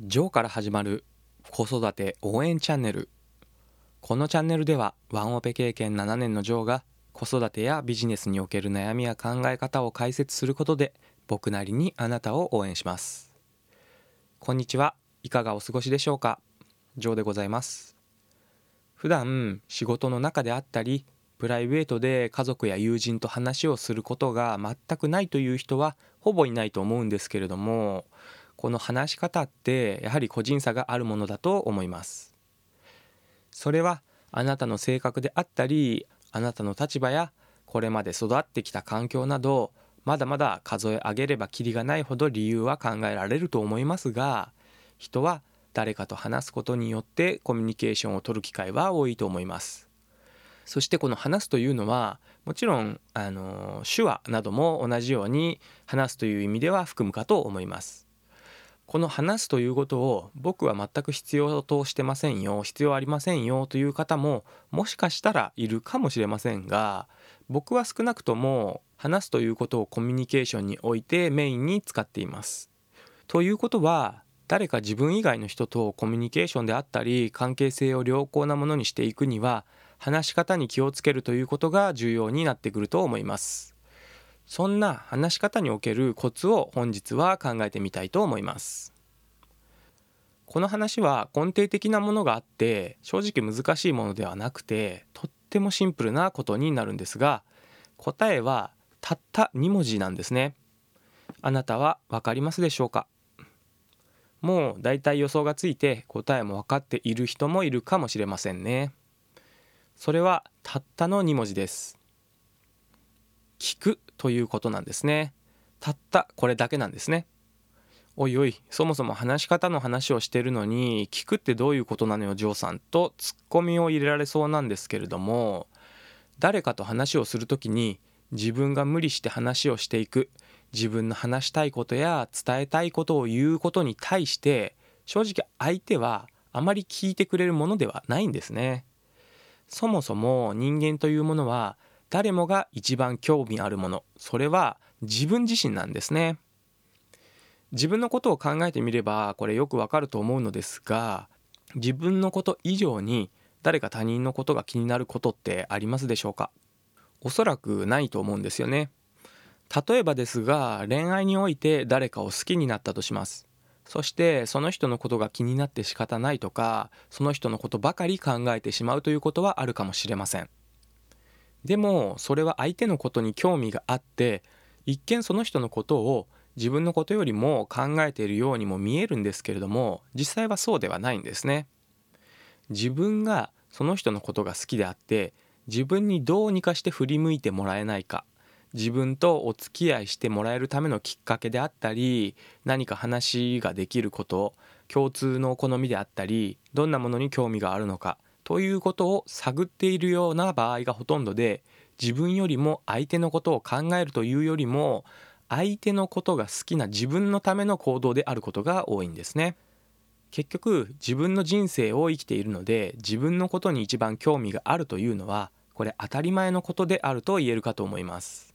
ジョーから始まる子育て応援チャンネル。このチャンネルではワンオペ経験7年のジョーが子育てやビジネスにおける悩みや考え方を解説することで僕なりにあなたを応援します。こんにちは。いかがお過ごしでしょうか？ジョーでございます。普段仕事の中であったりプライベートで家族や友人と話をすることが全くないという人はほぼいないと思うんですけれどもこの話し方ってやはり個人差があるものだと思います。それはあなたの性格であったりあなたの立場やこれまで育ってきた環境などまだまだ数え上げればきりがないほど理由は考えられると思いますが人は誰かと話すことによってコミュニケーションを取る機会は多いと思います。そしてこの話すというのはもちろんあの手話なども同じように話すという意味では含むかと思います。この話すということを僕は全く必要としてませんよ必要ありませんよという方ももしかしたらいるかもしれませんが僕は少なくとも話すということをコミュニケーションにおいてメインに使っています。ということは誰か自分以外の人とコミュニケーションであったり関係性を良好なものにしていくには話し方に気をつけるということが重要になってくると思います。そんな話し方におけるコツを本日は考えてみたいと思います。この話は根底的なものがあって正直難しいものではなくてとってもシンプルなことになるんですが答えはたった2文字なんですね。あなたは分かりますでしょうか？もうだいたい予想がついて答えも分かっている人もいるかもしれませんね。それはたったの2文字です。ということなんですね。たったこれだけなんですね。おいおいそもそも話し方の話をしてるのに聞くってどういうことなのよジョーさんとツッコミを入れられそうなんですけれども誰かと話をする時に自分が無理して話をしていく自分の話したいことや伝えたいことを言うことに対して正直相手はあまり聞いてくれるものではないんですね。そもそも人間というものは誰もが一番興味あるもの。それは自分自身なんですね。自分のことを考えてみればこれよくわかると思うのですが自分のこと以上に誰か他人のことが気になることってありますでしょうか？おそらくないと思うんですよね。例えばですが恋愛において誰かを好きになったとします。そしてその人のことが気になって仕方ないとかその人のことばかり考えてしまうということはあるかもしれません。でもそれは相手のことに興味があって一見その人のことを自分のことよりも考えているようにも見えるんですけれども実際はそうではないんですね。自分がその人のことが好きであって自分にどうにかして振り向いてもらえないか自分とお付き合いしてもらえるためのきっかけであったり何か話ができること共通の好みであったりどんなものに興味があるのかということを探っているような場合がほとんどで自分よりも相手のことを考えるというよりも相手のことが好きな自分のための行動であることが多いんですね。結局自分の人生を生きているので自分のことに一番興味があるというのはこれ当たり前のことであると言えるかと思います。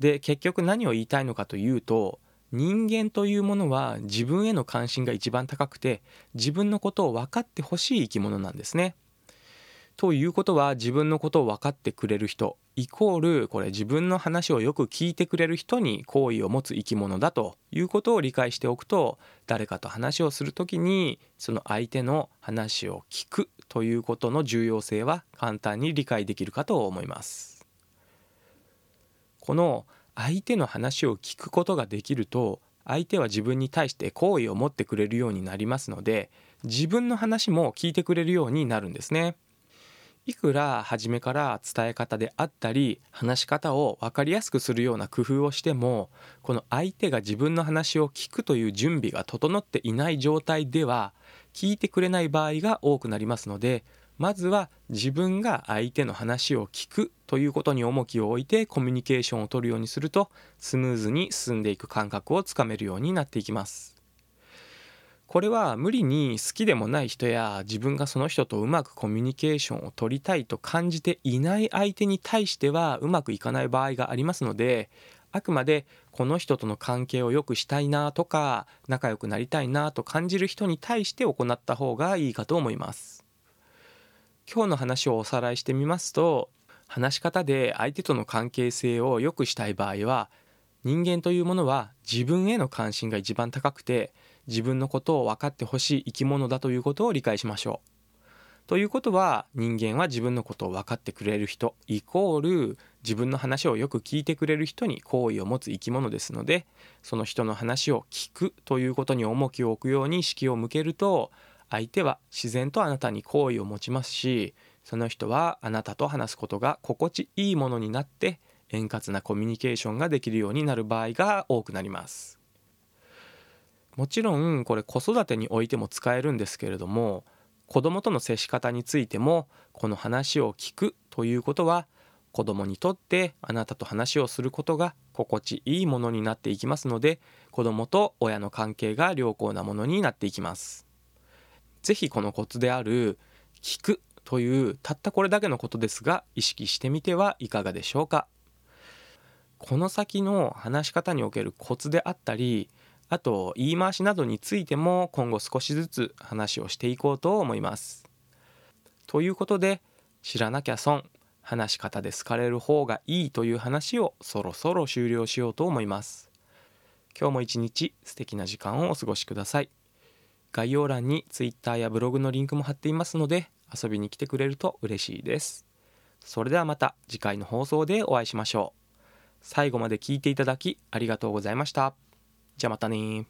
で結局何を言いたいのかというと人間というものは自分への関心が一番高くて自分のことを分かってほしい生き物なんですね。ということは自分のことを分かってくれる人イコールこれ自分の話をよく聞いてくれる人に好意を持つ生き物だということを理解しておくと誰かと話をする時にその相手の話を聞くということの重要性は簡単に理解できるかと思います。この相手の話を聞くことができると相手は自分に対して好意を持ってくれるようになりますので自分の話も聞いてくれるようになるんですね。いくら初めから伝え方であったり話し方を分かりやすくするような工夫をしてもこの相手が自分の話を聞くという準備が整っていない状態では聞いてくれない場合が多くなりますのでまずは自分が相手の話を聞くということに重きを置いてコミュニケーションをとるようにするとスムーズに進んでいく感覚をつかめるようになっていきます。これは無理に好きでもない人や自分がその人とうまくコミュニケーションを取りたいと感じていない相手に対してはうまくいかない場合がありますのであくまでこの人との関係を良くしたいなとか仲良くなりたいなと感じる人に対して行った方がいいかと思います今日の話をおさらいしてみますと話し方で相手との関係性を良くしたい場合は人間というものは自分への関心が一番高くて自分のことを分かってほしい生き物だということを理解しましょう。ということは人間は自分のことを分かってくれる人イコール自分の話をよく聞いてくれる人に好意を持つ生き物ですのでその人の話を聞くということに重きを置くように意識を向けると相手は自然とあなたに好意を持ちますしその人はあなたと話すことが心地いいものになって円滑なコミュニケーションができるようになる場合が多くなります。もちろんこれ子育てにおいても使えるんですけれども子供との接し方についてもこの話を聞くということは子供にとってあなたと話をすることが心地いいものになっていきますので子供と親の関係が良好なものになっていきます。是非このコツである聞くというたったこれだけのことですが意識してみてはいかがでしょうかこの先の話し方におけるコツであったりあと言い回しなどについても今後少しずつ話をしていこうと思います。ということで知らなきゃ損話し方で好かれる方がいいという話をそろそろ終了しようと思います。今日も一日素敵な時間をお過ごしください。概要欄に Twitter やブログのリンクも貼っていますので遊びに来てくれると嬉しいです。それではまた次回の放送でお会いしましょう。最後まで聞いていただきありがとうございました。じゃあまたね